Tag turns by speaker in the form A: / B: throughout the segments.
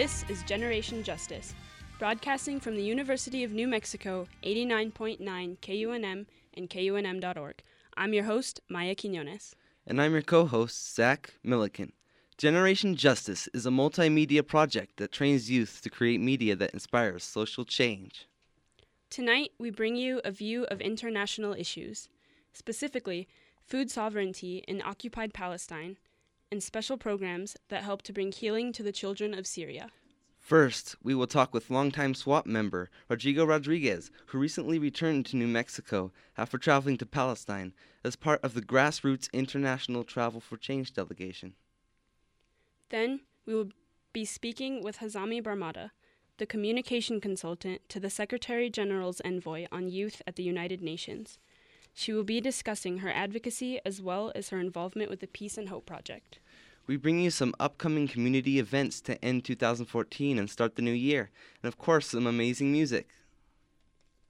A: This is Generation Justice, broadcasting from the University of New Mexico, 89.9 KUNM and KUNM.org. I'm your host, Maya Quinones.
B: And I'm your co host, Zach Milliken. Generation Justice is a multimedia project that trains youth to create media that inspires social change.
A: Tonight, we bring you a view of international issues, specifically food sovereignty in occupied Palestine, and special programs that help to bring healing to the children of Syria.
B: First, we will talk with longtime SWOP member Rodrigo Rodriguez, who recently returned to New Mexico after traveling to Palestine as part of the Grassroots International Travel for Change delegation.
A: Then, we will be speaking with Hazami Barmada, the communication consultant to the Secretary General's envoy on youth at the United Nations. She will be discussing her advocacy as well as her involvement with the Peace and Hope Project.
B: We bring you some upcoming community events to end 2014 and start the new year, and of course, some amazing music.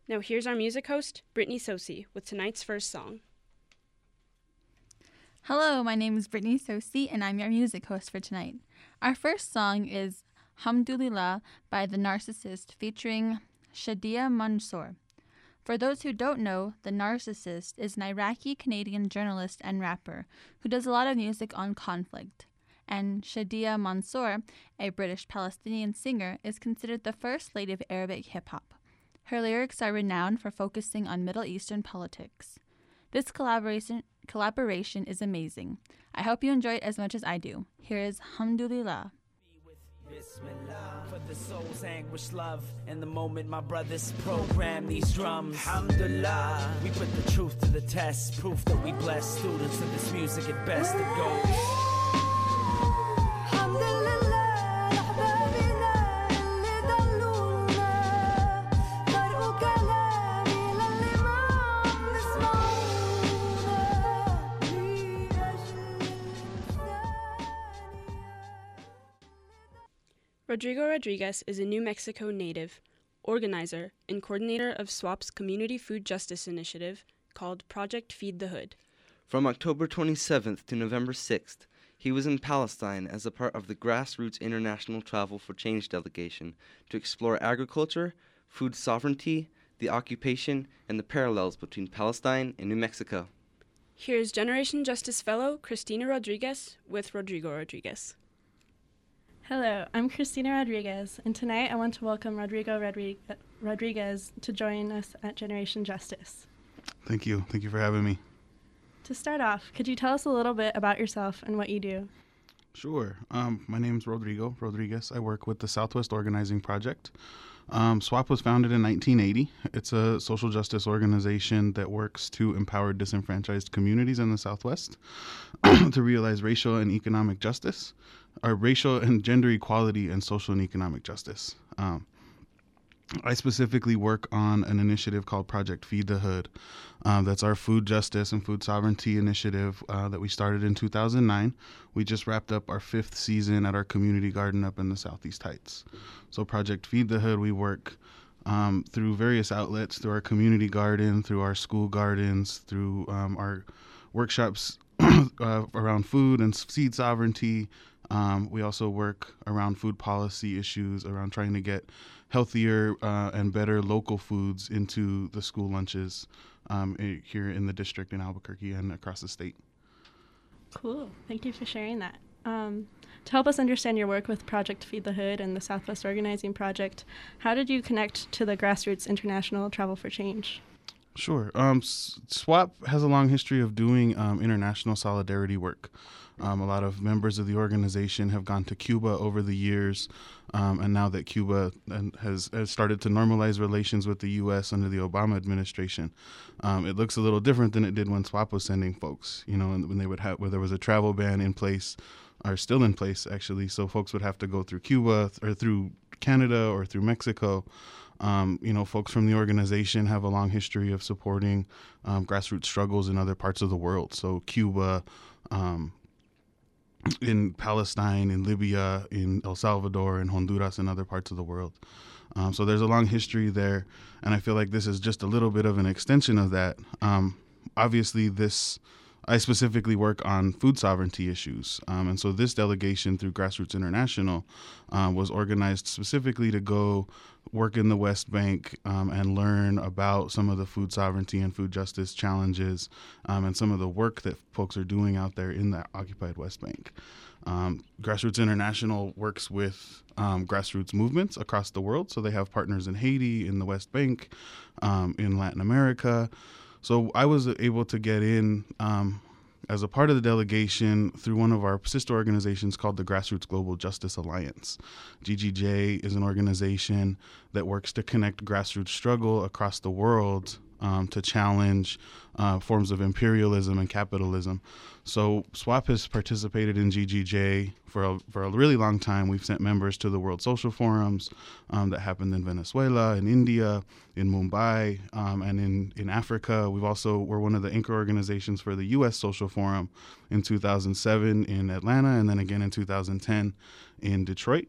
A: Now, here's our music host, Brittany Sosi, with tonight's first song.
C: Hello, my name is Brittany Sosi, and I'm your music host for tonight. Our first song is Hamdulillah by The Narcicyst featuring Shadia Mansour. For those who don't know, The Narcicyst is an Iraqi Canadian journalist and rapper who does a lot of music on conflict. And Shadia Mansour, a British Palestinian singer, is considered the first lady of Arabic hip hop. Her lyrics are renowned for focusing on Middle Eastern politics. This collaboration collaboration is amazing. I hope you enjoy it as much as I do. Here is Hamdulillah.
D: Bismillah for the soul's anguish, love. and the moment, my brothers program these drums. Alhamdulillah, we put the truth to the test. Proof that we bless students of this music at best. It goes.
A: Rodrigo Rodriguez is a New Mexico native, organizer, and coordinator of SWOP's community food justice initiative called Project Feed the Hood.
B: From October 27th to November 6th, he was in Palestine as a part of the Grassroots International Travel for Change delegation to explore agriculture, food sovereignty, the occupation, and the parallels between Palestine and New Mexico.
A: Here's Generation Justice Fellow Christina Rodriguez with Rodrigo Rodriguez.
E: Hello, I'm Christina Rodriguez, and tonight I want to welcome Rodrigo Rodri- Rodriguez to join us at Generation Justice.
F: Thank you. Thank you for having me.
E: To start off, could you tell us a little bit about yourself and what you do?
F: Sure. Um, my name is Rodrigo Rodriguez. I work with the Southwest Organizing Project. Um, SWOP was founded in 1980. It's a social justice organization that works to empower disenfranchised communities in the Southwest to realize racial and economic justice, or racial and gender equality, and social and economic justice. Um, I specifically work on an initiative called Project Feed the Hood. Uh, that's our food justice and food sovereignty initiative uh, that we started in 2009. We just wrapped up our fifth season at our community garden up in the Southeast Heights. So, Project Feed the Hood, we work um, through various outlets, through our community garden, through our school gardens, through um, our workshops uh, around food and seed sovereignty. Um, we also work around food policy issues, around trying to get healthier uh, and better local foods into the school lunches um, here in the district in Albuquerque and across the state.
E: Cool. Thank you for sharing that. Um, to help us understand your work with Project Feed the Hood and the Southwest Organizing Project, how did you connect to the Grassroots International Travel for Change?
F: Sure. Um, SWOP has a long history of doing um, international solidarity work. Um, a lot of members of the organization have gone to Cuba over the years, um, and now that Cuba has, has started to normalize relations with the U.S. under the Obama administration, um, it looks a little different than it did when SWOP was sending folks. You know, when they would have where there was a travel ban in place, are still in place actually. So folks would have to go through Cuba or through Canada or through Mexico. Um, you know, folks from the organization have a long history of supporting um, grassroots struggles in other parts of the world. So Cuba, um, in Palestine, in Libya, in El Salvador, in Honduras, and other parts of the world. Um, so there's a long history there, and I feel like this is just a little bit of an extension of that. Um, obviously, this I specifically work on food sovereignty issues. Um, and so this delegation through Grassroots International uh, was organized specifically to go work in the West Bank um, and learn about some of the food sovereignty and food justice challenges um, and some of the work that folks are doing out there in the occupied West Bank. Um, grassroots International works with um, grassroots movements across the world. So they have partners in Haiti, in the West Bank, um, in Latin America. So I was able to get in um, as a part of the delegation through one of our sister organizations called the Grassroots Global Justice Alliance. GGJ is an organization that works to connect grassroots struggle across the world um, to challenge uh, forms of imperialism and capitalism. So SWOP has participated in GGJ for a, for a really long time. We've sent members to the World Social Forums um, that happened in Venezuela, in India, in Mumbai, um, and in, in Africa. We've also were one of the anchor organizations for the U.S. Social Forum in 2007 in Atlanta, and then again in 2010 in Detroit.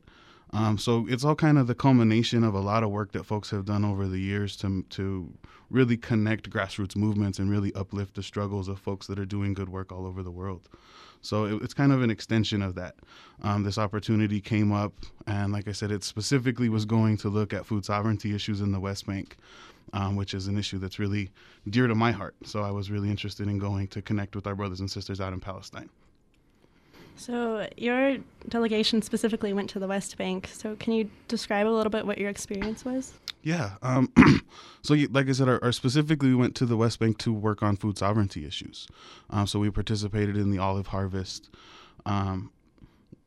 F: Um, so it's all kind of the culmination of a lot of work that folks have done over the years to to really connect grassroots movements and really uplift the struggles of folks that are doing good work all over the world. So it, it's kind of an extension of that. Um, this opportunity came up, and like I said, it specifically was going to look at food sovereignty issues in the West Bank. Um, which is an issue that's really dear to my heart. So I was really interested in going to connect with our brothers and sisters out in Palestine.
E: So, your delegation specifically went to the West Bank. So, can you describe a little bit what your experience was?
F: Yeah. Um, so, like I said, our, our, specifically we went to the West Bank to work on food sovereignty issues. Um, so, we participated in the olive harvest um,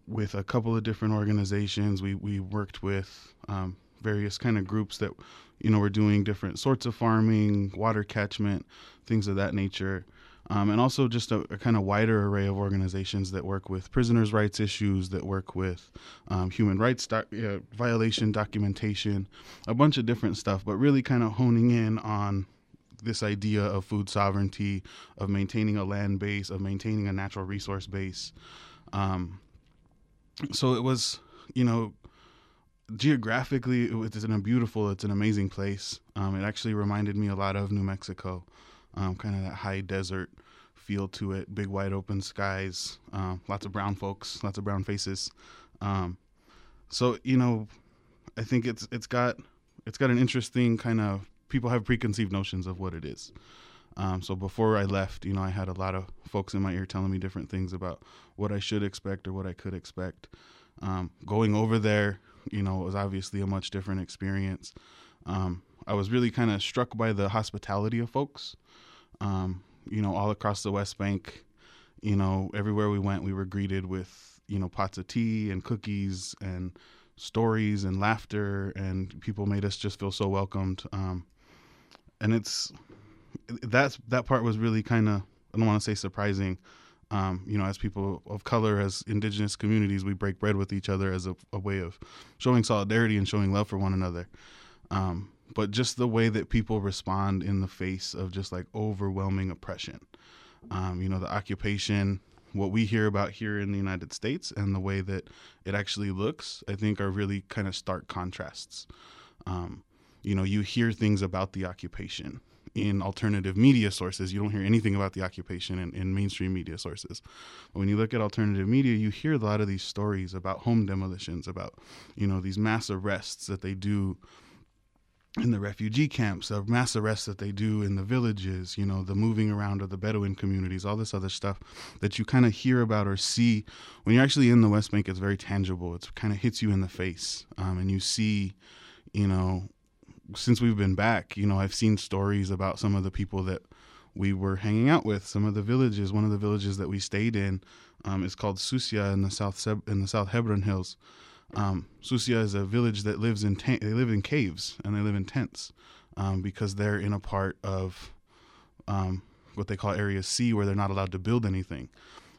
F: with a couple of different organizations. We we worked with um, various kind of groups that you know were doing different sorts of farming, water catchment, things of that nature um, and also just a, a, kind of wider array of organizations that work with prisoners' rights issues, that work with um, human rights doc- uh, violation documentation, a bunch of different stuff, but really kind of honing in on this idea of food sovereignty, of maintaining a land base, of maintaining a natural resource base. Um, so it was, you know, geographically, it's a beautiful, it's an amazing place. Um, it actually reminded me a lot of New Mexico um, kind of that high desert feel to it. Big wide open skies, um, lots of brown folks, lots of brown faces. Um, so you know, I think it's it's got it's got an interesting kind of people have preconceived notions of what it is. Um, so before I left, you know, I had a lot of folks in my ear telling me different things about what I should expect or what I could expect. Um, going over there, you know, was obviously a much different experience. Um, I was really kind of struck by the hospitality of folks. Um, you know, all across the West Bank, you know, everywhere we went, we were greeted with, you know, pots of tea and cookies and stories and laughter, and people made us just feel so welcomed. Um, and it's that's that part was really kind of I don't want to say surprising. Um, you know, as people of color, as indigenous communities, we break bread with each other as a, a way of showing solidarity and showing love for one another. Um, but just the way that people respond in the face of just like overwhelming oppression. Um, you know, the occupation, what we hear about here in the United States, and the way that it actually looks, I think are really kind of stark contrasts. Um, you know, you hear things about the occupation in alternative media sources. You don't hear anything about the occupation in, in mainstream media sources. But when you look at alternative media, you hear a lot of these stories about home demolitions, about, you know, these mass arrests that they do in the refugee camps, the mass arrests that they do in the villages, you know, the moving around of the Bedouin communities, all this other stuff that you kind of hear about or see when you're actually in the West Bank. It's very tangible. It kind of hits you in the face, um, and you see, you know, since we've been back, you know, I've seen stories about some of the people that we were hanging out with. Some of the villages. One of the villages that we stayed in um, is called Susia in the South in the South Hebron Hills um, Susia is a village that lives in they live in caves and they live in tents um, because they're in a part of um, what they call Area C where they're not allowed to build anything.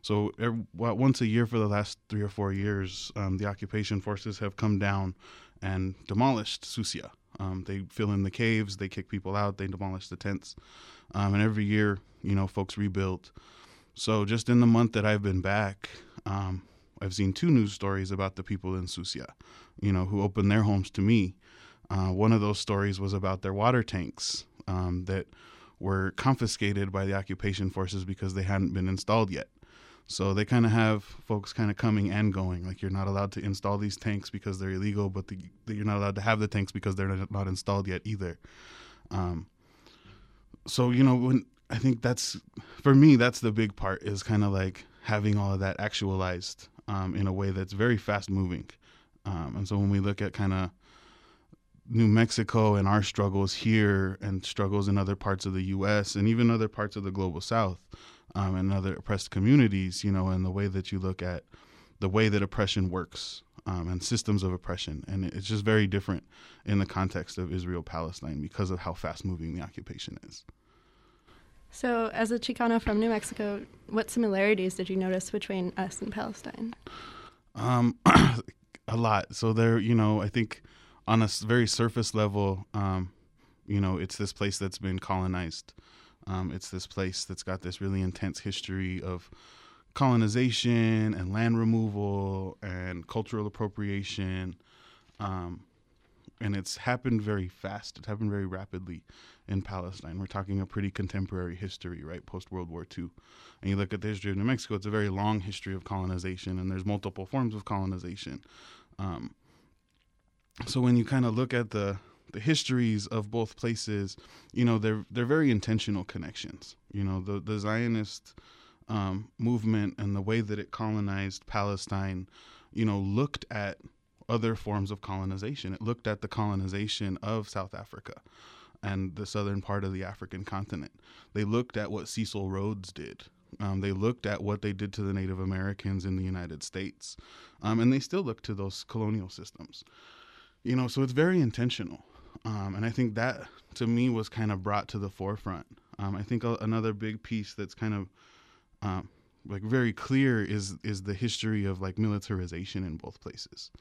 F: So every, once a year for the last three or four years, um, the occupation forces have come down and demolished Susia. Um, they fill in the caves, they kick people out, they demolish the tents, um, and every year, you know, folks rebuild. So just in the month that I've been back, um, I've seen two news stories about the people in Susia, you know, who opened their homes to me. Uh, one of those stories was about their water tanks um, that were confiscated by the occupation forces because they hadn't been installed yet. So they kind of have folks kind of coming and going. Like you're not allowed to install these tanks because they're illegal, but the, you're not allowed to have the tanks because they're not, installed yet either. Um, so you know when I think that's for me that's the big part is kind of like having all of that actualized um, in a way that's very fast moving. Um, and so when we look at kind of New Mexico and our struggles here and struggles in other parts of the U.S. and even other parts of the global South um, and other oppressed communities, you know, and the way that you look at the way that oppression works um, and systems of oppression. And it's just very different in the context of Israel Palestine because of how fast moving the occupation is.
E: So, as a Chicano from New Mexico, what similarities did you notice between us and Palestine?
F: Um, a lot. So there, you know, I think on a very surface level, um, you know, it's this place that's been colonized. Um, it's this place that's got this really intense history of colonization and land removal and cultural appropriation. Um, and it's happened very fast. It happened very rapidly in Palestine. We're talking a pretty contemporary history, right, post World War II. And you look at the history of New Mexico; it's a very long history of colonization, and there's multiple forms of colonization. Um, so when you kind of look at the the histories of both places, you know, they're they're very intentional connections. You know, the the Zionist um, movement and the way that it colonized Palestine, you know, looked at other forms of colonization. It looked at the colonization of South Africa and the southern part of the African continent. They looked at what Cecil Rhodes did. Um, they looked at what they did to the Native Americans in the United States, um, and they still look to those colonial systems. You know, so it's very intentional, um, and I think that to me was kind of brought to the forefront. Um, I think a- another big piece that's kind of um, like very clear is is the history of like militarization in both places.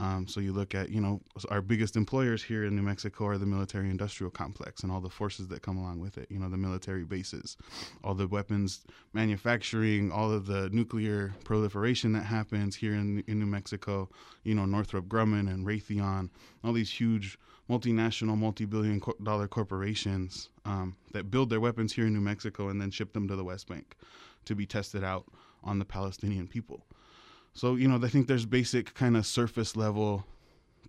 F: Um, so you look at, you know, our biggest employers here in New Mexico are the military industrial complex and all the forces that come along with it, you know, the military bases, all the weapons manufacturing, all of the nuclear proliferation that happens here in, in New Mexico, you know, Northrop Grumman and Raytheon, all these huge multinational, multi billion dollar corporations um, that build their weapons here in New Mexico and then ship them to the West Bank to be tested out on the Palestinian people. So, you know, I think there's basic kind of surface level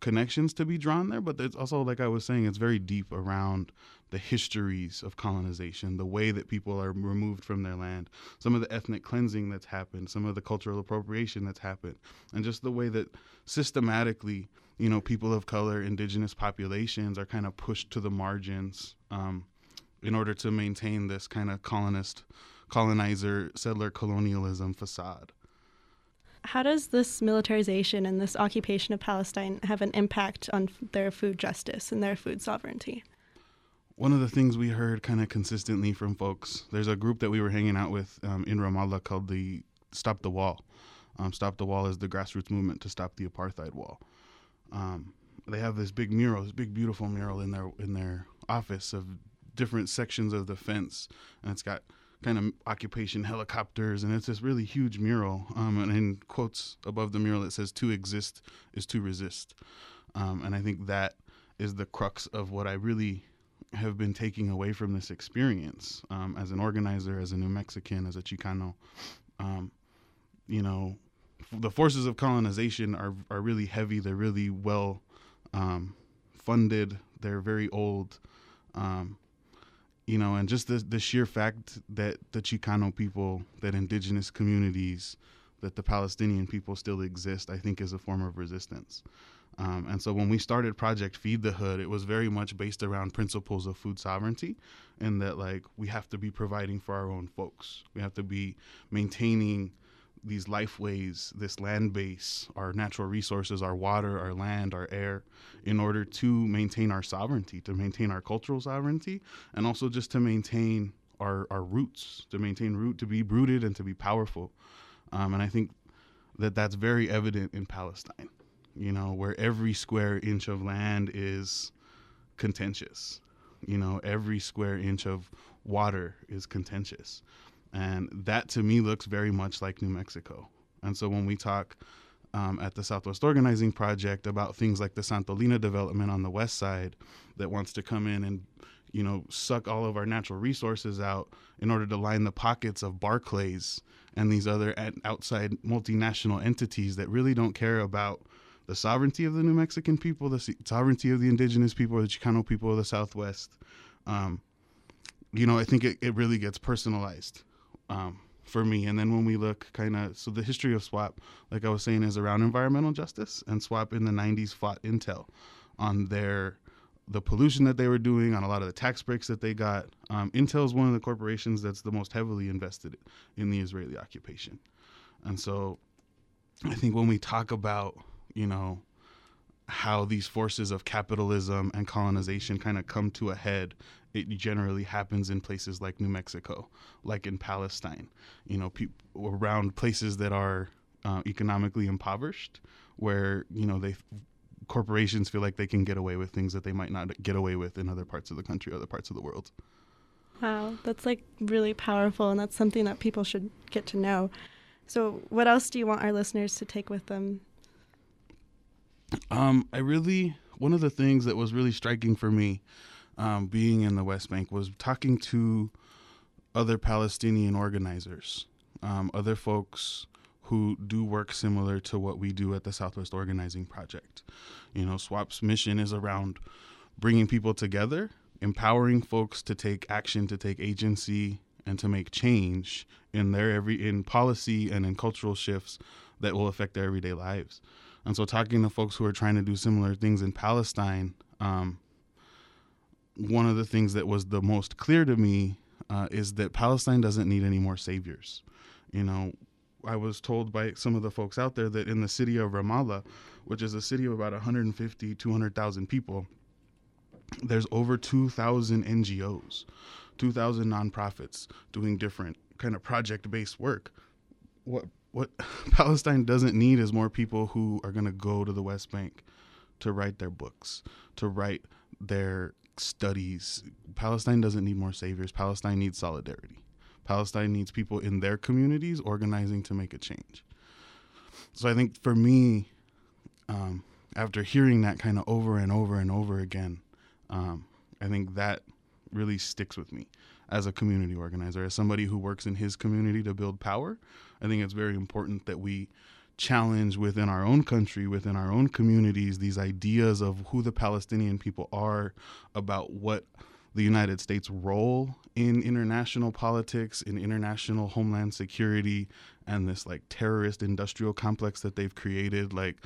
F: connections to be drawn there, but there's also, like I was saying, it's very deep around the histories of colonization, the way that people are removed from their land, some of the ethnic cleansing that's happened, some of the cultural appropriation that's happened, and just the way that systematically, you know, people of color, indigenous populations are kind of pushed to the margins um, in order to maintain this kind of colonist, colonizer, settler colonialism facade.
E: How does this militarization and this occupation of Palestine have an impact on their food justice and their food sovereignty?
F: One of the things we heard kind of consistently from folks, there's a group that we were hanging out with um, in Ramallah called the Stop the Wall. Um, Stop the Wall is the grassroots movement to stop the apartheid wall. Um, they have this big mural, this big beautiful mural in their in their office of different sections of the fence, and it's got kind of occupation helicopters, and it's this really huge mural. Um, and in quotes above the mural, it says, "To exist is to resist," um, and I think that is the crux of what I really have been taking away from this experience um, as an organizer, as a New Mexican, as a Chicano. Um, you know, the forces of colonization are are really heavy. They're really well um, funded. They're very old. Um, you know, and just the the sheer fact that the Chicano people, that indigenous communities, that the Palestinian people still exist, I think is a form of resistance. Um, and so when we started Project Feed the Hood, it was very much based around principles of food sovereignty, and that like we have to be providing for our own folks. We have to be maintaining these lifeways, this land base, our natural resources, our water, our land, our air, in order to maintain our sovereignty, to maintain our cultural sovereignty, and also just to maintain our, our roots, to maintain root, to be rooted and to be powerful. Um, and I think that that's very evident in Palestine, you know, where every square inch of land is contentious. You know, every square inch of water is contentious. And that to me looks very much like New Mexico. And so when we talk um, at the Southwest Organizing Project about things like the Santolina development on the west side that wants to come in and you know, suck all of our natural resources out in order to line the pockets of Barclays and these other outside multinational entities that really don't care about the sovereignty of the New Mexican people, the sovereignty of the indigenous people, the Chicano people of the Southwest. Um, you know, I think it, it really gets personalized um, for me. And then when we look kind of, so the history of SWOP, like I was saying, is around environmental justice, and SWOP in the 90s fought Intel on their the pollution that they were doing, on a lot of the tax breaks that they got. Um, Intel is one of the corporations that's the most heavily invested in the Israeli occupation. And so I think when we talk about, you know, how these forces of capitalism and colonization kind of come to a head, it generally happens in places like New Mexico, like in Palestine, you know, pe- around places that are uh, economically impoverished, where, you know, they corporations feel like they can get away with things that they might not get away with in other parts of the country, other parts of the world.
E: Wow, that's like really powerful, and that's something that people should get to know. So, what else do you want our listeners to take with them?
F: Um, I really, one of the things that was really striking for me um, being in the West Bank was talking to other Palestinian organizers, um, other folks who do work similar to what we do at the Southwest Organizing Project. You know, SWOP's mission is around bringing people together, empowering folks to take action, to take agency, and to make change in their every in policy and in cultural shifts that will affect their everyday lives. And so, talking to folks who are trying to do similar things in Palestine, um, one of the things that was the most clear to me uh, is that Palestine doesn't need any more saviors. You know, I was told by some of the folks out there that in the city of Ramallah, which is a city of about 150, 200,000 people, there's over 2,000 NGOs, 2,000 nonprofits doing different kind of project-based work. What what Palestine doesn't need is more people who are going to go to the West Bank to write their books, to write their studies. Palestine doesn't need more saviors. Palestine needs solidarity. Palestine needs people in their communities organizing to make a change. So I think for me, um, after hearing that kind of over and over and over again, um, I think that really sticks with me as a community organizer, as somebody who works in his community to build power. I think it's very important that we challenge within our own country, within our own communities, these ideas of who the Palestinian people are, about what the United States' role in international politics, in international homeland security, and this like terrorist industrial complex that they've created. Like,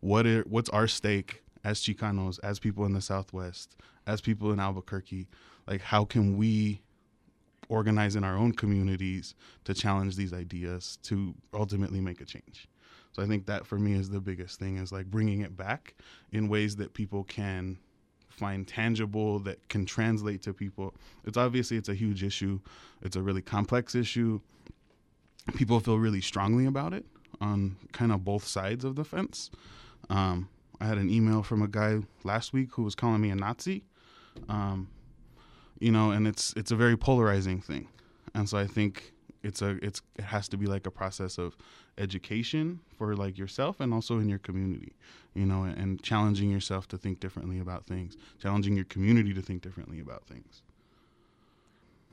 F: what are, what's our stake as Chicanos, as people in the Southwest, as people in Albuquerque? Like, how can we organize in our own communities to challenge these ideas to ultimately make a change? So I think that for me is the biggest thing is like bringing it back in ways that people can find tangible that can translate to people. It's obviously it's a huge issue. It's a really complex issue. People feel really strongly about it on kind of both sides of the fence. Um, I had an email from a guy last week who was calling me a Nazi. Um, you know, and it's it's a very polarizing thing. And so I think it's a it's it has to be like a process of education for like yourself and also in your community you know and, and challenging yourself to think differently about things challenging your community to think differently about things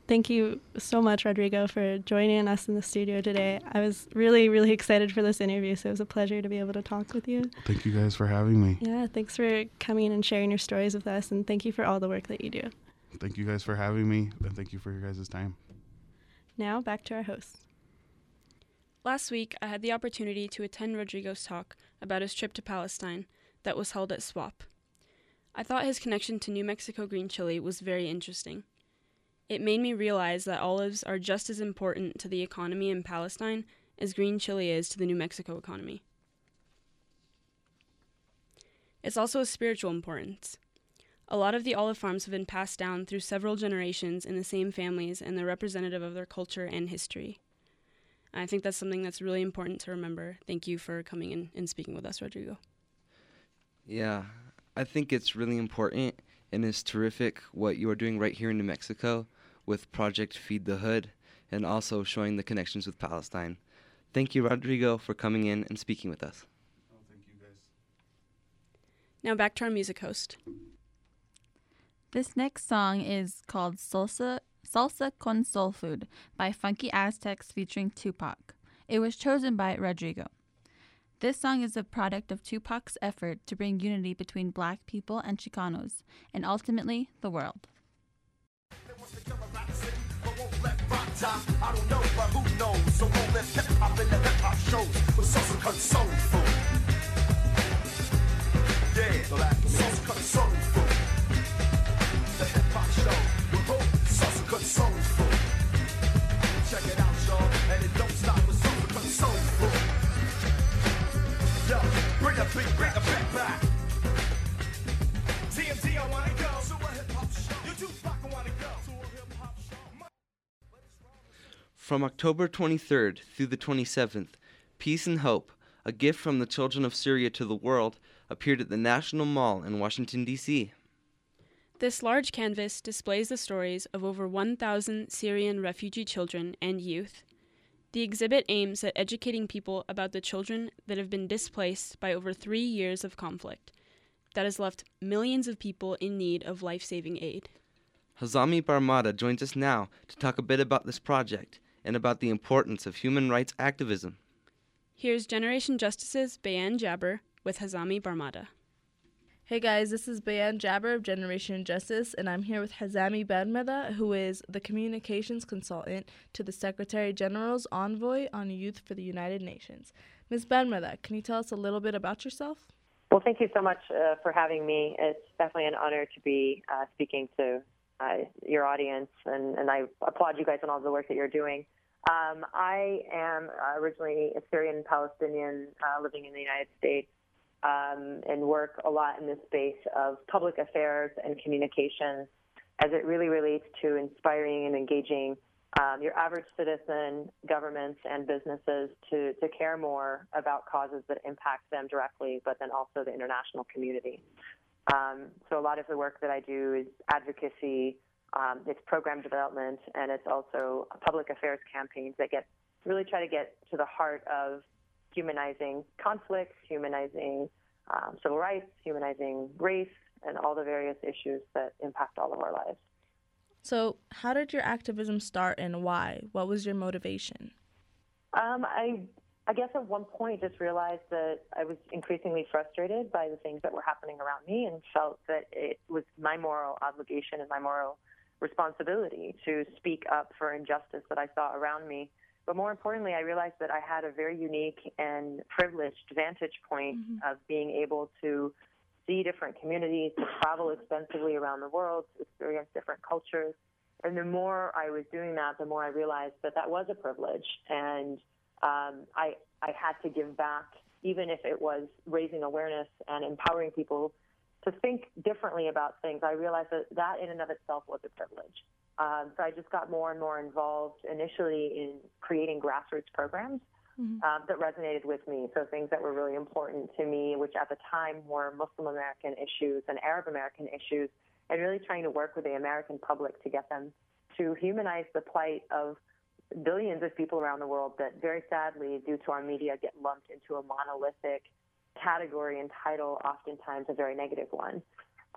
E: Thank you so much, Rodrigo, for joining us in the studio today. I was really, really excited for this interview, so it was a pleasure to be able to talk with you.
F: Thank you guys for having me.
E: Yeah, thanks for coming and sharing your stories with us, and thank you for all the work that you do.
F: Thank you guys for having me, and thank you for your guys' time.
E: Now, back to our host.
A: Last week, I had the opportunity to attend Rodrigo's talk about his trip to Palestine that was held at SWOP. I thought his connection to New Mexico green chili was very interesting. It made me realize that olives are just as important to the economy in Palestine as green chili is to the New Mexico economy. It's also a spiritual importance. A lot of the olive farms have been passed down through several generations in the same families and they're representative of their culture and history. I think that's something that's really important to remember. Thank you for coming in and speaking with us, Rodrigo.
B: Yeah, I think it's really important and it's terrific what you are doing right here in New Mexico with Project Feed the Hood and also showing the connections with Palestine. Thank you, Rodrigo, for coming in and speaking with us. Oh, thank you guys.
A: Now back to our music host.
C: This next song is called Salsa, Salsa con Soul Food by Funky Aztecs featuring Tupac. It was chosen by Rodrigo. This song is a product of Tupac's effort to bring unity between black people and Chicanos, and ultimately the world.
G: Yeah, show food. Check it out, y'all, and it don't stop with food. Yo, bring bring back. TMT, I wanna go hip hop show. I wanna go.
B: From October 23rd through the 27th, Peace and Hope, a gift from the children of Syria to the world, appeared at the National Mall in Washington, D.C.
A: This large canvas displays the stories of over 1,000 Syrian refugee children and youth. The exhibit aims at educating people about the children that have been displaced by over three years of conflict that has left millions of people in need of life saving aid.
B: Hazami Barmada joins us now to talk a bit about this project and about the importance of human rights activism.
A: Here's Generation Justice's Bayan Jabber with Hazami Barmada.
H: Hey guys, this is Bayan Jabber of Generation Justice, and I'm here with Hazami Barmada, who is the communications consultant to the Secretary General's envoy on youth for the United Nations. Ms. Barmada, can you tell us a little bit about yourself?
I: Well, thank you so much uh, for having me. It's definitely an honor to be uh, speaking to uh, your audience, and, and I applaud you guys on all the work that you're doing. Um, I am originally a Syrian Palestinian uh, living in the United States um, and work a lot in the space of public affairs and communications as it really relates to inspiring and engaging um, your average citizen, governments, and businesses to, to care more about causes that impact them directly, but then also the international community. Um, so a lot of the work that I do is advocacy, um, it's program development, and it's also public affairs campaigns that get really try to get to the heart of humanizing conflicts, humanizing um, civil rights, humanizing race, and all the various issues that impact all of our lives.
H: So, how did your activism start and why? What was your motivation?
I: Um, I, I guess at one point just realized that I was increasingly frustrated by the things that were happening around me and felt that it was my moral obligation and my moral responsibility to speak up for injustice that I saw around me. But more importantly, I realized that I had a very unique and privileged vantage point mm-hmm. of being able to see different communities, to travel extensively around the world, to experience different cultures. And the more I was doing that, the more I realized that that was a privilege. And um, I, I had to give back, even if it was raising awareness and empowering people to think differently about things. I realized that that in and of itself was a privilege. Um, so I just got more and more involved initially in creating grassroots programs mm-hmm. um, that resonated with me. So things that were really important to me, which at the time were Muslim American issues and Arab American issues, and really trying to work with the American public to get them to humanize the plight of billions of people around the world that very sadly, due to our media, get lumped into a monolithic category and title, oftentimes a very negative one.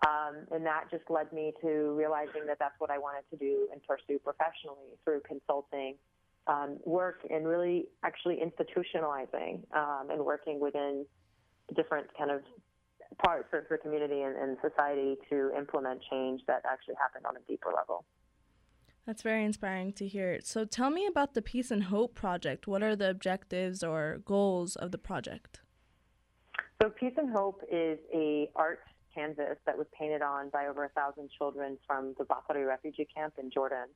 I: Um, and that just led me to realizing that that's what I wanted to do and pursue professionally through consulting um, work and really actually institutionalizing um, and working within different kind of parts of the community and, and society to implement change that actually happened on a deeper level.
H: That's very inspiring to hear. So tell me about the Peace and Hope project. What are the objectives or goals of the project?
I: So Peace and Hope is a art canvas that was painted on by over a thousand children from the Zaatari refugee camp in Jordan.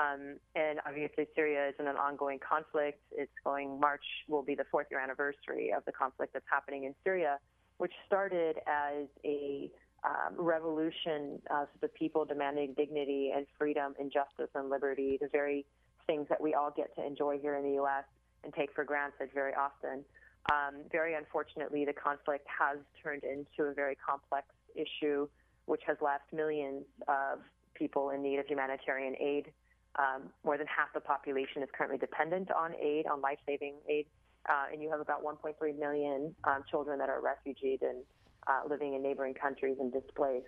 I: Um, and obviously, Syria is in an ongoing conflict. It's going, March will be the fourth year anniversary of the conflict that's happening in Syria, which started as a um, revolution of the people demanding dignity and freedom and justice and liberty, the very things that we all get to enjoy here in the U.S. and take for granted very often. Um, very unfortunately, the conflict has turned into a very complex issue, which has left millions of people in need of humanitarian aid um, more than half the population is currently dependent on aid, on life saving aid. Uh, and you have about 1.3 million um, children that are refugees and uh, living in neighboring countries and displaced.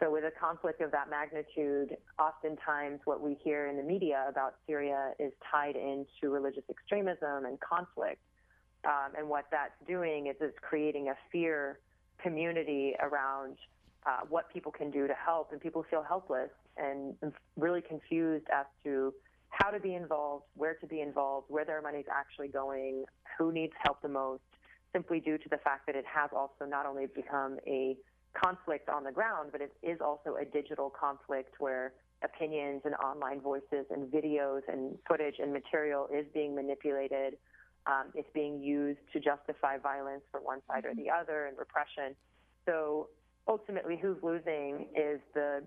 I: So, with a conflict of that magnitude, oftentimes what we hear in the media about Syria is tied into religious extremism and conflict. Um, and what that's doing is it's creating a fear community around uh, what people can do to help, and people feel helpless and really confused as to how to be involved, where to be involved, where their money is actually going, who needs help the most, simply due to the fact that it has also not only become a conflict on the ground, but it is also a digital conflict where opinions and online voices and videos and footage and material is being manipulated. Um, it's being used to justify violence for one side or the other and repression. So ultimately, who's losing is the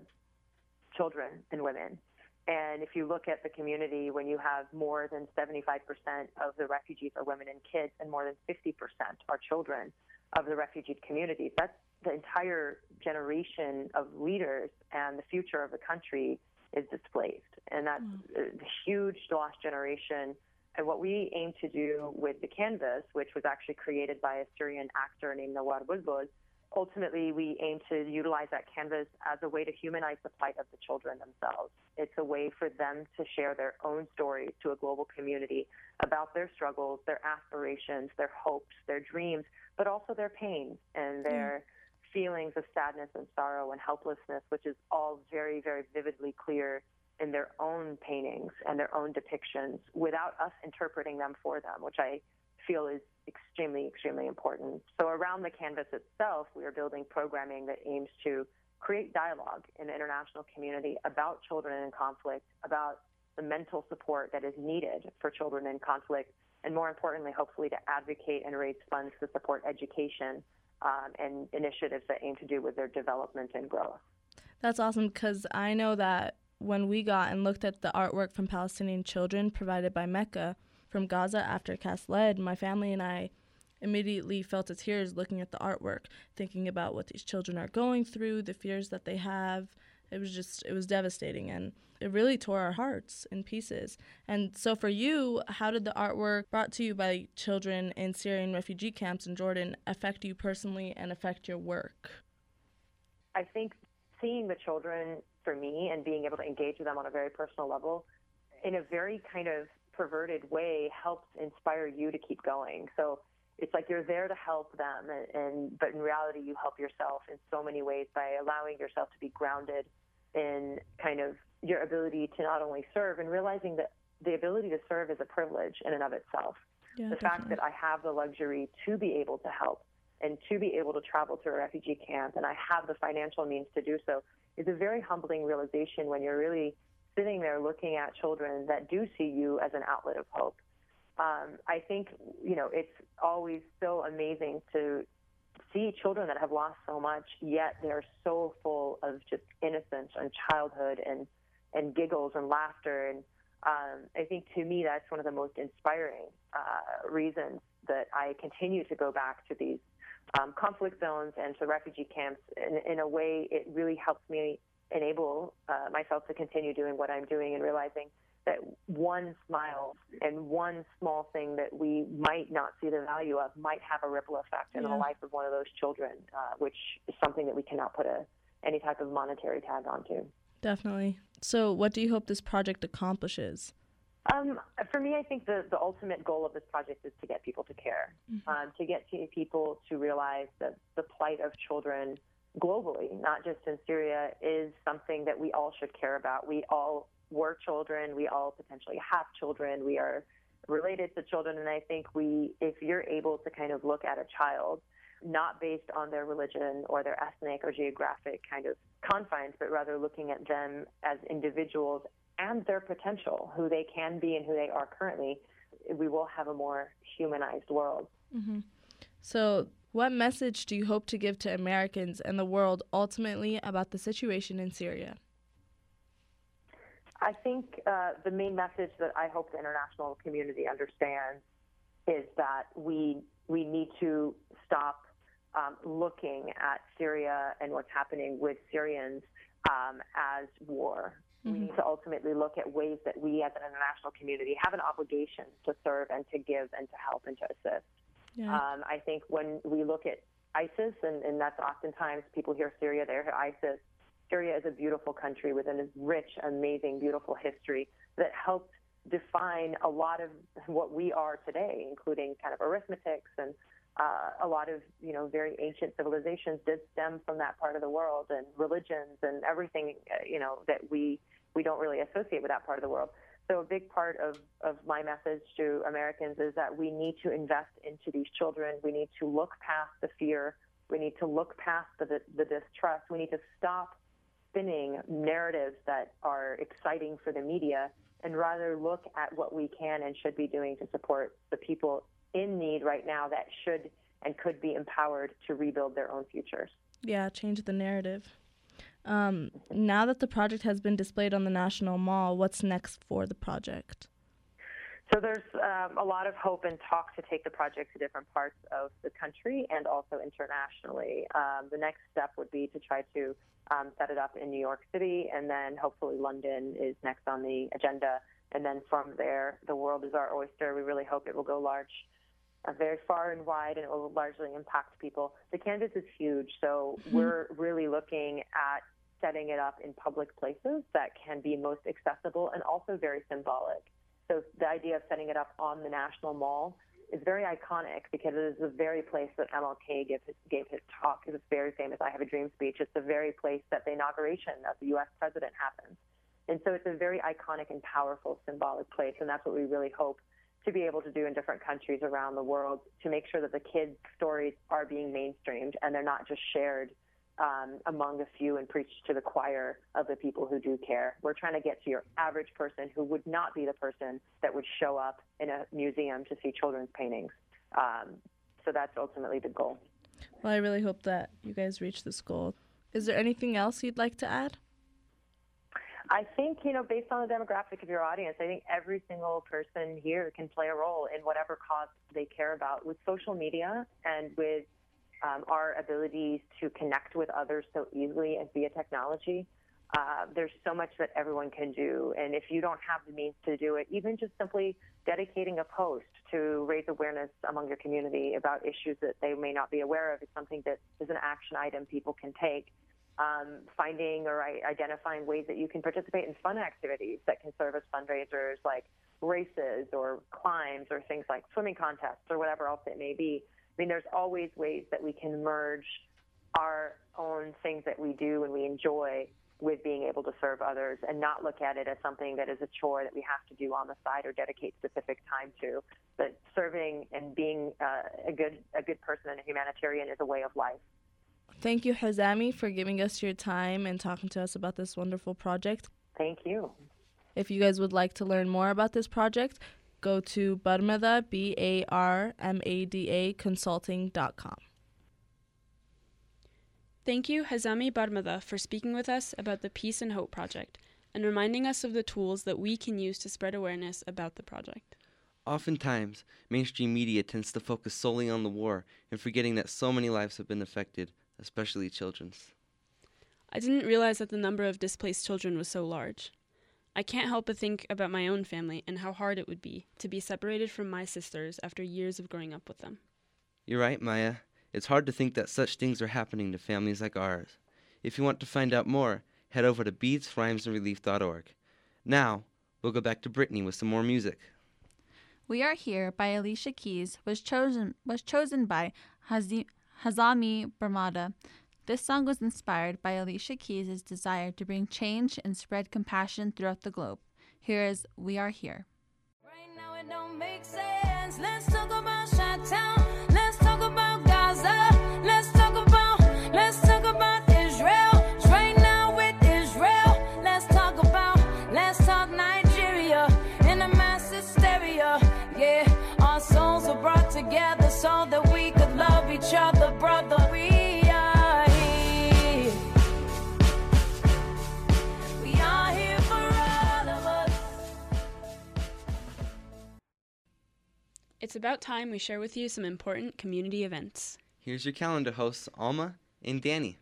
I: children and women. And if you look at the community, when you have more than 75% of the refugees are women and kids, and more than 50% are children of the refugee communities, that's the entire generation of leaders and the future of the country is displaced. And that's mm. a huge lost generation. And what we aim to do with the canvas, which was actually created by a Syrian actor named Nawar Bulbul, ultimately we aim to utilize that canvas as a way to humanize the plight of the children themselves. It's a way for them to share their own stories to a global community about their struggles, their aspirations, their hopes, their dreams, but also their pains and their mm. feelings of sadness and sorrow and helplessness, which is all very, very vividly clear in their own paintings and their own depictions without us interpreting them for them, which I feel is extremely, extremely important. So around the canvas itself, we are building programming that aims to create dialogue in the international community about children in conflict, about the mental support that is needed for children in conflict, and more importantly, hopefully to advocate and raise funds to support education um, and initiatives that aim to do with their development and growth.
H: That's awesome because I know that when we got and looked at the artwork from Palestinian children provided by MECA, from Gaza after Cast Lead, my family and I immediately felt a tears looking at the artwork, thinking about what these children are going through, the fears that they have. It was just, it was devastating and it really tore our hearts in pieces. And so, for you, how did the artwork brought to you by children in Syrian refugee camps in Jordan affect you personally and affect your work?
I: I think seeing the children for me and being able to engage with them on a very personal level in a very kind of perverted way helps inspire you to keep going. So it's like you're there to help them, and, and but in reality, you help yourself in so many ways by allowing yourself to be grounded in kind of your ability to not only serve and realizing that the ability to serve is a privilege in and of itself. Yeah, the definitely. fact that I have the luxury to be able to help and to be able to travel to a refugee camp and I have the financial means to do so is a very humbling realization when you're really sitting there looking at children that do see you as an outlet of hope. Um, I think, you know, it's always so amazing to see children that have lost so much, yet they're so full of just innocence and childhood and, and giggles and laughter. And um, I think to me, that's one of the most inspiring uh, reasons that I continue to go back to these um, conflict zones and to refugee camps. In, in a way, it really helps me enable uh, myself to continue doing what I'm doing and realizing that one smile and one small thing that we might not see the value of might have a ripple effect in yeah. the life of one of those children, uh, which is something that we cannot put a any type of monetary tag onto.
H: Definitely. So, what do you hope this project accomplishes?
I: Um, for me, I think the, the ultimate goal of this project is to get people to care, mm-hmm. um, to get to people to realize that the plight of children globally, not just in Syria, is something that we all should care about. We all were children. We all potentially have children. We are related to children. And I think we, if you're able to kind of look at a child, not based on their religion or their ethnic or geographic kind of confines, but rather looking at them as individuals and their potential, who they can be and who they are currently, we will have a more humanized world.
H: Mm-hmm. So what message do you hope to give to Americans and the world ultimately about the situation in Syria?
I: I think uh, the main message that I hope the international community understands is that we we need to stop um, looking at Syria and what's happening with Syrians um, as war. Mm-hmm. We need to ultimately look at ways that we as an international community have an obligation to serve and to give and to help and to assist. Yeah. Um, I think when we look at ISIS, and, and that's oftentimes people hear Syria, they hear ISIS. Syria is a beautiful country with a rich, amazing, beautiful history that helped define a lot of what we are today, including kind of arithmetics and uh, a lot of you know very ancient civilizations did stem from that part of the world and religions and everything uh, you know that we we don't really associate with that part of the world. So a big part of, of my message to Americans is that we need to invest into these children. We need to look past the fear. We need to look past the, the, distrust. We need to stop spinning narratives that are exciting for the media and rather look at what we can and should be doing to support the people in need right now that should and could be empowered to rebuild their own futures.
H: Yeah, change the narrative. Um, now that the project has been displayed on the National Mall, what's next for the project?
I: So there's um, a lot of hope and talk to take the project to different parts of the country and also internationally. Um, the next step would be to try to um, set it up in New York City, and then hopefully London is next on the agenda. And then from there, the world is our oyster. We really hope it will go large, uh, very far and wide, and it will largely impact people. The canvas is huge, so mm-hmm. we're really looking at setting it up in public places that can be most accessible and also very symbolic. So the idea of setting it up on the National Mall is very iconic because it is the very place that MLK gave his, gave his talk. It was very famous I Have a Dream speech. It's the very place that the inauguration of the U.S. president happens. And so it's a very iconic and powerful symbolic place, and that's what we really hope to be able to do in different countries around the world to make sure that the kids' stories are being mainstreamed and they're not just shared um, among a few and preach to the choir of the people who do care. We're trying to get to your average person who would not be the person that would show up in a museum to see children's paintings. Um, so that's ultimately the goal.
H: Well, I really hope that you guys reach this goal. Is there anything else you'd like to add?
I: I think, you know, based on the demographic of your audience, I think every single person here can play a role in whatever cause they care about. With social media and with um, our ability to connect with others so easily and via technology. Uh, there's so much that everyone can do. And if you don't have the means to do it, even just simply dedicating a post to raise awareness among your community about issues that they may not be aware of is something that is an action item people can take. Um, finding or identifying ways that you can participate in fun activities that can serve as fundraisers like races or climbs or things like swimming contests or whatever else it may be I mean, there's always ways that we can merge our own things that we do and we enjoy with being able to serve others and not look at it as something that is a chore that we have to do on the side or dedicate specific time to. But serving and being uh, a good a good person and a humanitarian is a way of life.
H: Thank you, Hazami, for giving us your time and talking to us about this wonderful project.
I: Thank you.
H: If you guys would like to learn more about this project, go to Barmada, B A R M A D A consulting.com.
A: Thank you, Hazami Barmada, for speaking with us about the Peace and Hope Project and reminding us of the tools that we can use to spread awareness about the project.
B: Oftentimes, mainstream media tends to focus solely on the war and forgetting that so many lives have been affected, especially children's.
A: I didn't realize that the number of displaced children was so large. I can't help but think about my own family and how hard it would be to be separated from my sisters after years of growing up with them.
B: You're right, Maya. It's hard to think that such things are happening to families like ours. If you want to find out more, head over to beatsrhymesandrelief.org. Now, we'll go back to Brittany with some more music.
C: We Are Here by Alicia Keys was chosen was chosen by Hazami Barmada this song was inspired by Alicia Keys' desire to bring change and spread compassion throughout the globe. Here is We Are Here. Right
A: It's about time we share with you some important community events.
B: Here's your calendar hosts, Alma and Danny.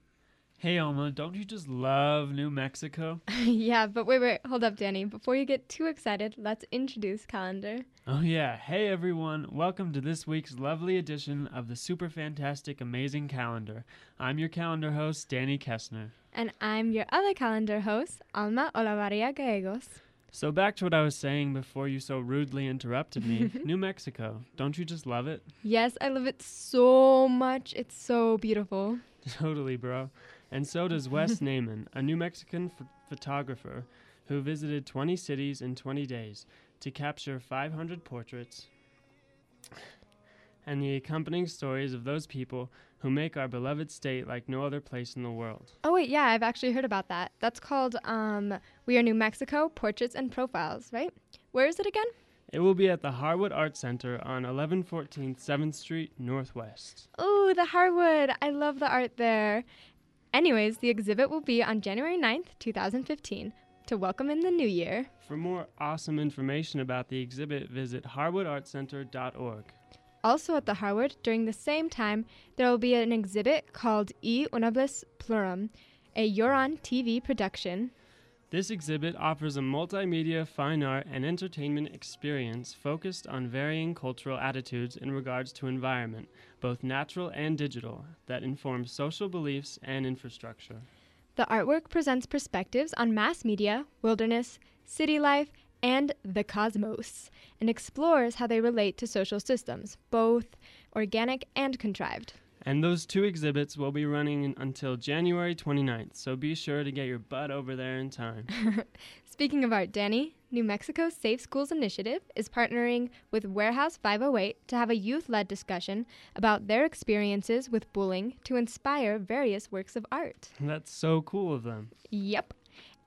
J: Hey, Alma, don't you just love New Mexico?
K: yeah, but wait, wait, hold up, Danny. Before you get too excited, let's introduce Calendar.
J: Oh, yeah. Hey, everyone. Welcome to this week's lovely edition of the super fantastic, amazing calendar. I'm your calendar host, Danny Kessner.
K: And I'm your other calendar host, Alma Olavaria Gallegos.
J: So back to what I was saying before you so rudely interrupted me. New Mexico. Don't you just love it?
K: Yes, I love it so much. It's so beautiful.
J: Totally, bro. And so does Wes Naiman, a New Mexican ph- photographer who visited 20 cities in 20 days to capture 500 portraits and the accompanying stories of those people who make our beloved state like no other place in the world.
K: Oh wait, yeah, I've actually heard about that. That's called um We Are New Mexico Portraits and Profiles, right? Where is it again?
J: It will be at the Harwood Art Center on 1114 7th Street Northwest.
K: Oh, the Harwood. I love the art there. Anyways, the exhibit will be on January 9th, 2015, to welcome in the new year.
J: For more awesome information about the exhibit, visit harwoodartcenter.org.
K: Also at the Harwood, during the same time, there will be an exhibit called E Unibus Pluram, a Euron TV production.
J: This exhibit offers a multimedia fine art and entertainment experience focused on varying cultural attitudes in regards to environment, both natural and digital, that inform social beliefs and infrastructure.
K: The artwork presents perspectives on mass media, wilderness, city life, and the cosmos, and explores how they relate to social systems, both organic and contrived.
J: And those two exhibits will be running until January 29th, so be sure to get your butt over there in time.
K: Speaking of art, Danny, New Mexico's Safe Schools Initiative is partnering with Warehouse 508 to have a youth led discussion about their experiences with bullying to inspire various works of art.
J: That's so cool of them.
K: Yep.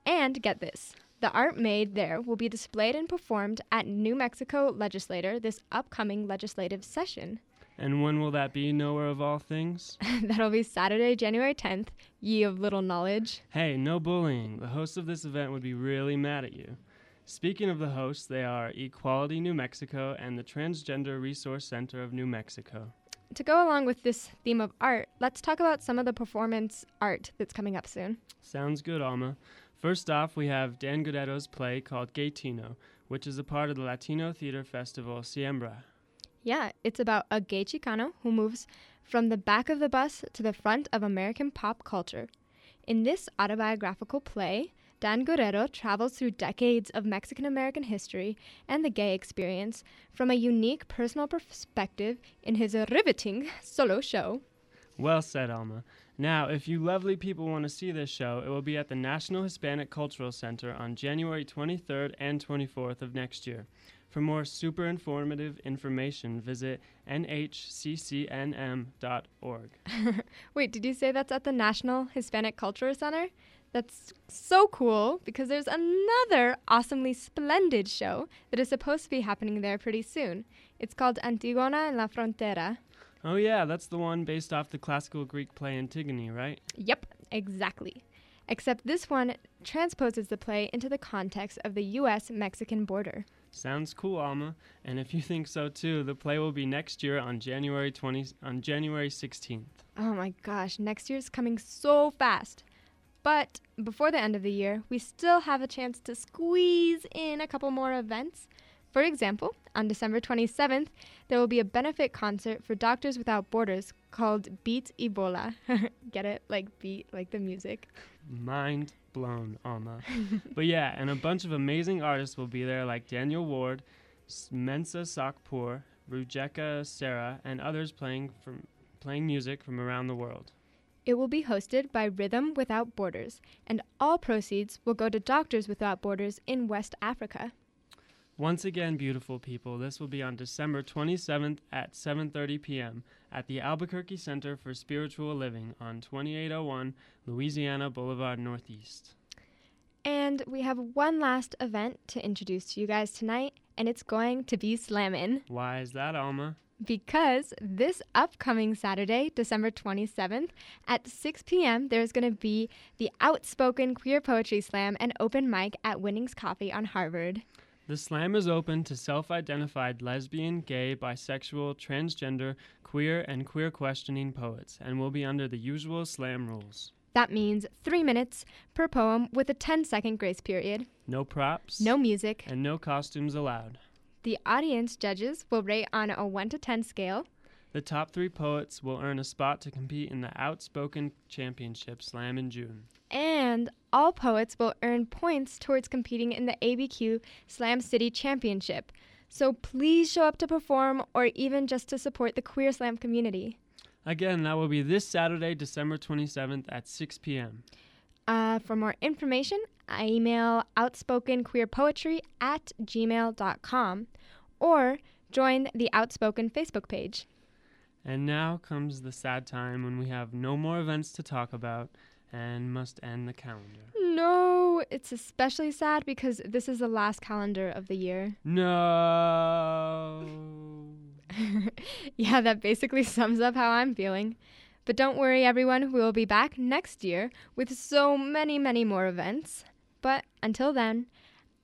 K: And get this the art made there will be displayed and performed at New Mexico Legislator this upcoming legislative session.
J: And when will that be, Nowhere of all things?
K: That'll be Saturday, January 10th, ye of little knowledge.
J: Hey, no bullying. The hosts of this event would be really mad at you. Speaking of the hosts, they are Equality New Mexico and the Transgender Resource Center of New Mexico.
K: To go along with this theme of art, let's talk about some of the performance art that's coming up soon.
J: Sounds good, Alma. First off, we have Dan Guerrero's play called Gaytino, which is a part of the Latino Theater Festival Siembra.
K: Yeah, it's about a gay Chicano who moves from the back of the bus to the front of American pop culture. In this autobiographical play, Dan Guerrero travels through decades of Mexican American history and the gay experience from a unique personal perspective in his riveting solo show.
J: Well said, Alma. Now, if you lovely people want to see this show, it will be at the National Hispanic Cultural Center on January 23rd and 24th of next year. For more super informative information, visit nhccnm.org.
K: Wait, did you say that's at the National Hispanic Cultural Center? That's so cool because there's another awesomely splendid show that is supposed to be happening there pretty soon. It's called Antigona en la Frontera.
J: Oh, yeah, that's the one based off the classical Greek play Antigone, right?
K: Yep, exactly. Except this one transposes the play into the context of the US Mexican border.
J: Sounds cool, Alma. And if you think so too, the play will be next year on January 20 on January 16th.
K: Oh my gosh, next year's coming so fast. But before the end of the year, we still have a chance to squeeze in a couple more events. For example, on December 27th, there will be a benefit concert for Doctors Without Borders called Beat Ebola. Get it? Like beat, like the music.
J: Mind blown, Alma. but yeah, and a bunch of amazing artists will be there like Daniel Ward, Mensa Sakpur, Rujeka Sarah, and others playing from playing music from around the world.
K: It will be hosted by Rhythm Without Borders, and all proceeds will go to Doctors Without Borders in West Africa.
J: Once again, beautiful people, this will be on December 27th at 7:30 p.m. at the Albuquerque Center for Spiritual Living on 2801 Louisiana Boulevard Northeast.
K: And we have one last event to introduce to you guys tonight, and it's going to be Slammin'.
J: Why is that, Alma?
K: Because this upcoming Saturday, December 27th, at 6 p.m., there's going to be the Outspoken Queer Poetry Slam and open mic at Winnings Coffee on Harvard.
J: The slam is open to self identified lesbian, gay, bisexual, transgender, queer, and queer questioning poets and will be under the usual slam rules.
K: That means three minutes per poem with a 10 second grace period,
J: No props,
K: no music.
J: and no costumes allowed.
K: The audience judges will rate on a 1 to 10 scale.
J: The top three poets will earn a spot to compete in the Outspoken Championship Slam in June.
K: And all poets will earn points towards competing in the ABQ Slam City Championship. So please show up to perform or even just to support the queer slam community.
J: Again, that will be this Saturday, December 27th at 6 p.m.
K: Uh, for more information, I email outspokenqueerpoetry at gmail.com or join the Outspoken Facebook page.
J: And now comes the sad time when we have no more events to talk about and must end the calendar.
K: No, it's especially sad because this is the last calendar of the year.
J: No.
K: yeah, that basically sums up how I'm feeling. But don't worry, everyone, we will be back next year with so many, many more events. But until then,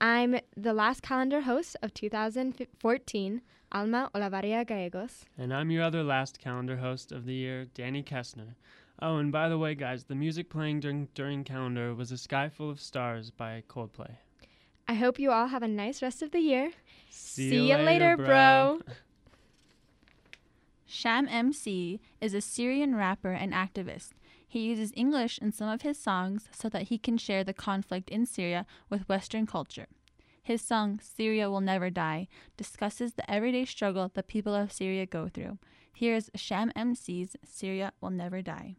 K: I'm the last calendar host of 2014, Alma Olavaria Gallegos.
J: And I'm your other last calendar host of the year, Danny Kessner. Oh, and by the way, guys, the music playing during, during calendar was A Sky Full of Stars by Coldplay.
K: I hope you all have a nice rest of the year.
J: See,
K: See
J: you
K: you later, bro.
C: Sham MC is a Syrian rapper and activist. He uses English in some of his songs so that he can share the conflict in Syria with Western culture. His song, Syria Will Never Die, discusses the everyday struggle the people of Syria go through. Here's Sham MC's Syria Will Never Die.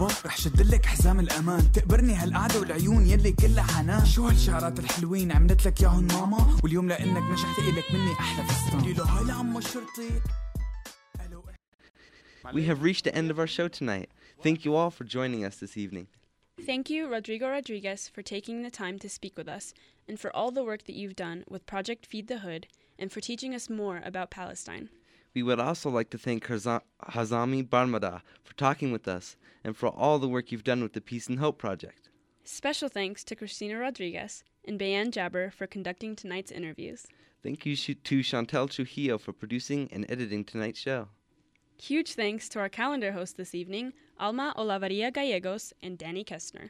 L: بابا رح شدلك حزام الامان تقبرني هالقعده والعيون يلي كلها حنان شو هالشعرات الحلوين عملت لك ياهن ماما واليوم لانك نجحت إلك مني احلى فستان قولي له هاي لعم الشرطي
B: We have reached the end of our show tonight. Thank you all for joining us this evening.
A: Thank you, Rodrigo Rodriguez, for taking the time to speak with us and for all the work that you've done with Project Feed the Hood and for teaching us more about Palestine.
B: We would also like to thank Hazami Barmada for talking with us and for all the work you've done with the Peace and Hope Project.
A: Special thanks to Christina Rodriguez and Bayan Jabber for conducting tonight's interviews.
B: Thank you to Chantel Trujillo for producing and editing tonight's show.
A: Huge thanks to our calendar hosts this evening, Alma Olavaria Gallegos and Danny Kessner.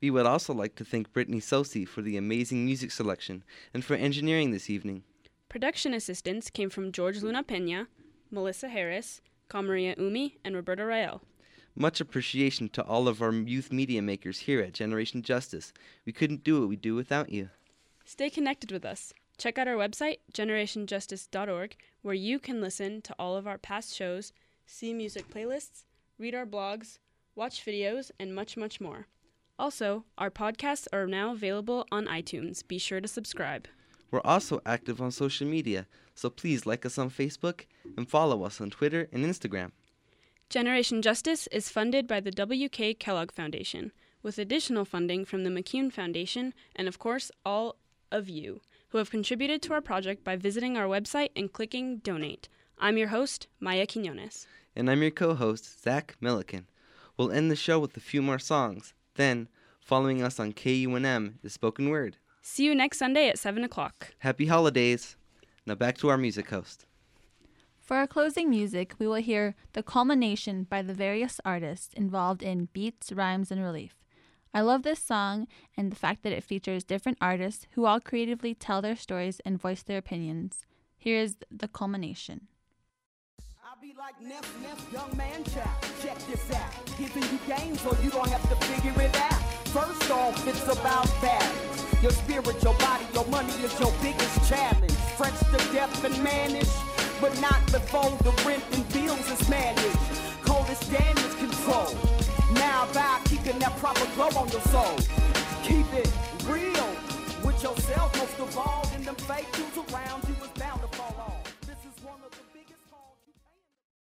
B: We would also like to thank Brittany Sosi for the amazing music selection and for engineering this evening.
A: Production assistance came from George Luna Pena, Melissa Harris, Kamaria Umi, and Roberta Rael.
B: Much appreciation to all of our youth media makers here at Generation Justice. We couldn't do what we do without you.
A: Stay connected with us. Check out our website, generationjustice.org, where you can listen to all of our past shows, see music playlists, read our blogs, watch videos, and much, much more. Also, our podcasts are now available on iTunes. Be sure to subscribe.
B: We're also active on social media, so please like us on Facebook and follow us on Twitter and Instagram.
A: Generation Justice is funded by the W.K. Kellogg Foundation, with additional funding from the McCune Foundation and, of course, all of you who have contributed to our project by visiting our website and clicking Donate. I'm your host, Maya Quinones.
B: And I'm your co host, Zach Milliken. We'll end the show with a few more songs. Then, following us on KUNM is Spoken Word.
A: See you next Sunday at 7 o'clock.
B: Happy holidays. Now back to our music host.
C: For our closing music, we will hear The Culmination by the various artists involved in Beats, Rhymes, and Relief. I love this song and the fact that it features different artists who all creatively tell their stories and voice their opinions. Here is The Culmination.
M: I'll be like Neff, Neff, young man chap. Check this out. Giving you game so you don't have to figure it out. First off, it's about balance. Your spirit, your body, your money is your biggest challenge. Fresh to death and managed, but not before the rent and bills is managed. Coldest damage control. Now by keeping that proper glow on your soul. Keep it real with yourself, most of all, in them fake dudes around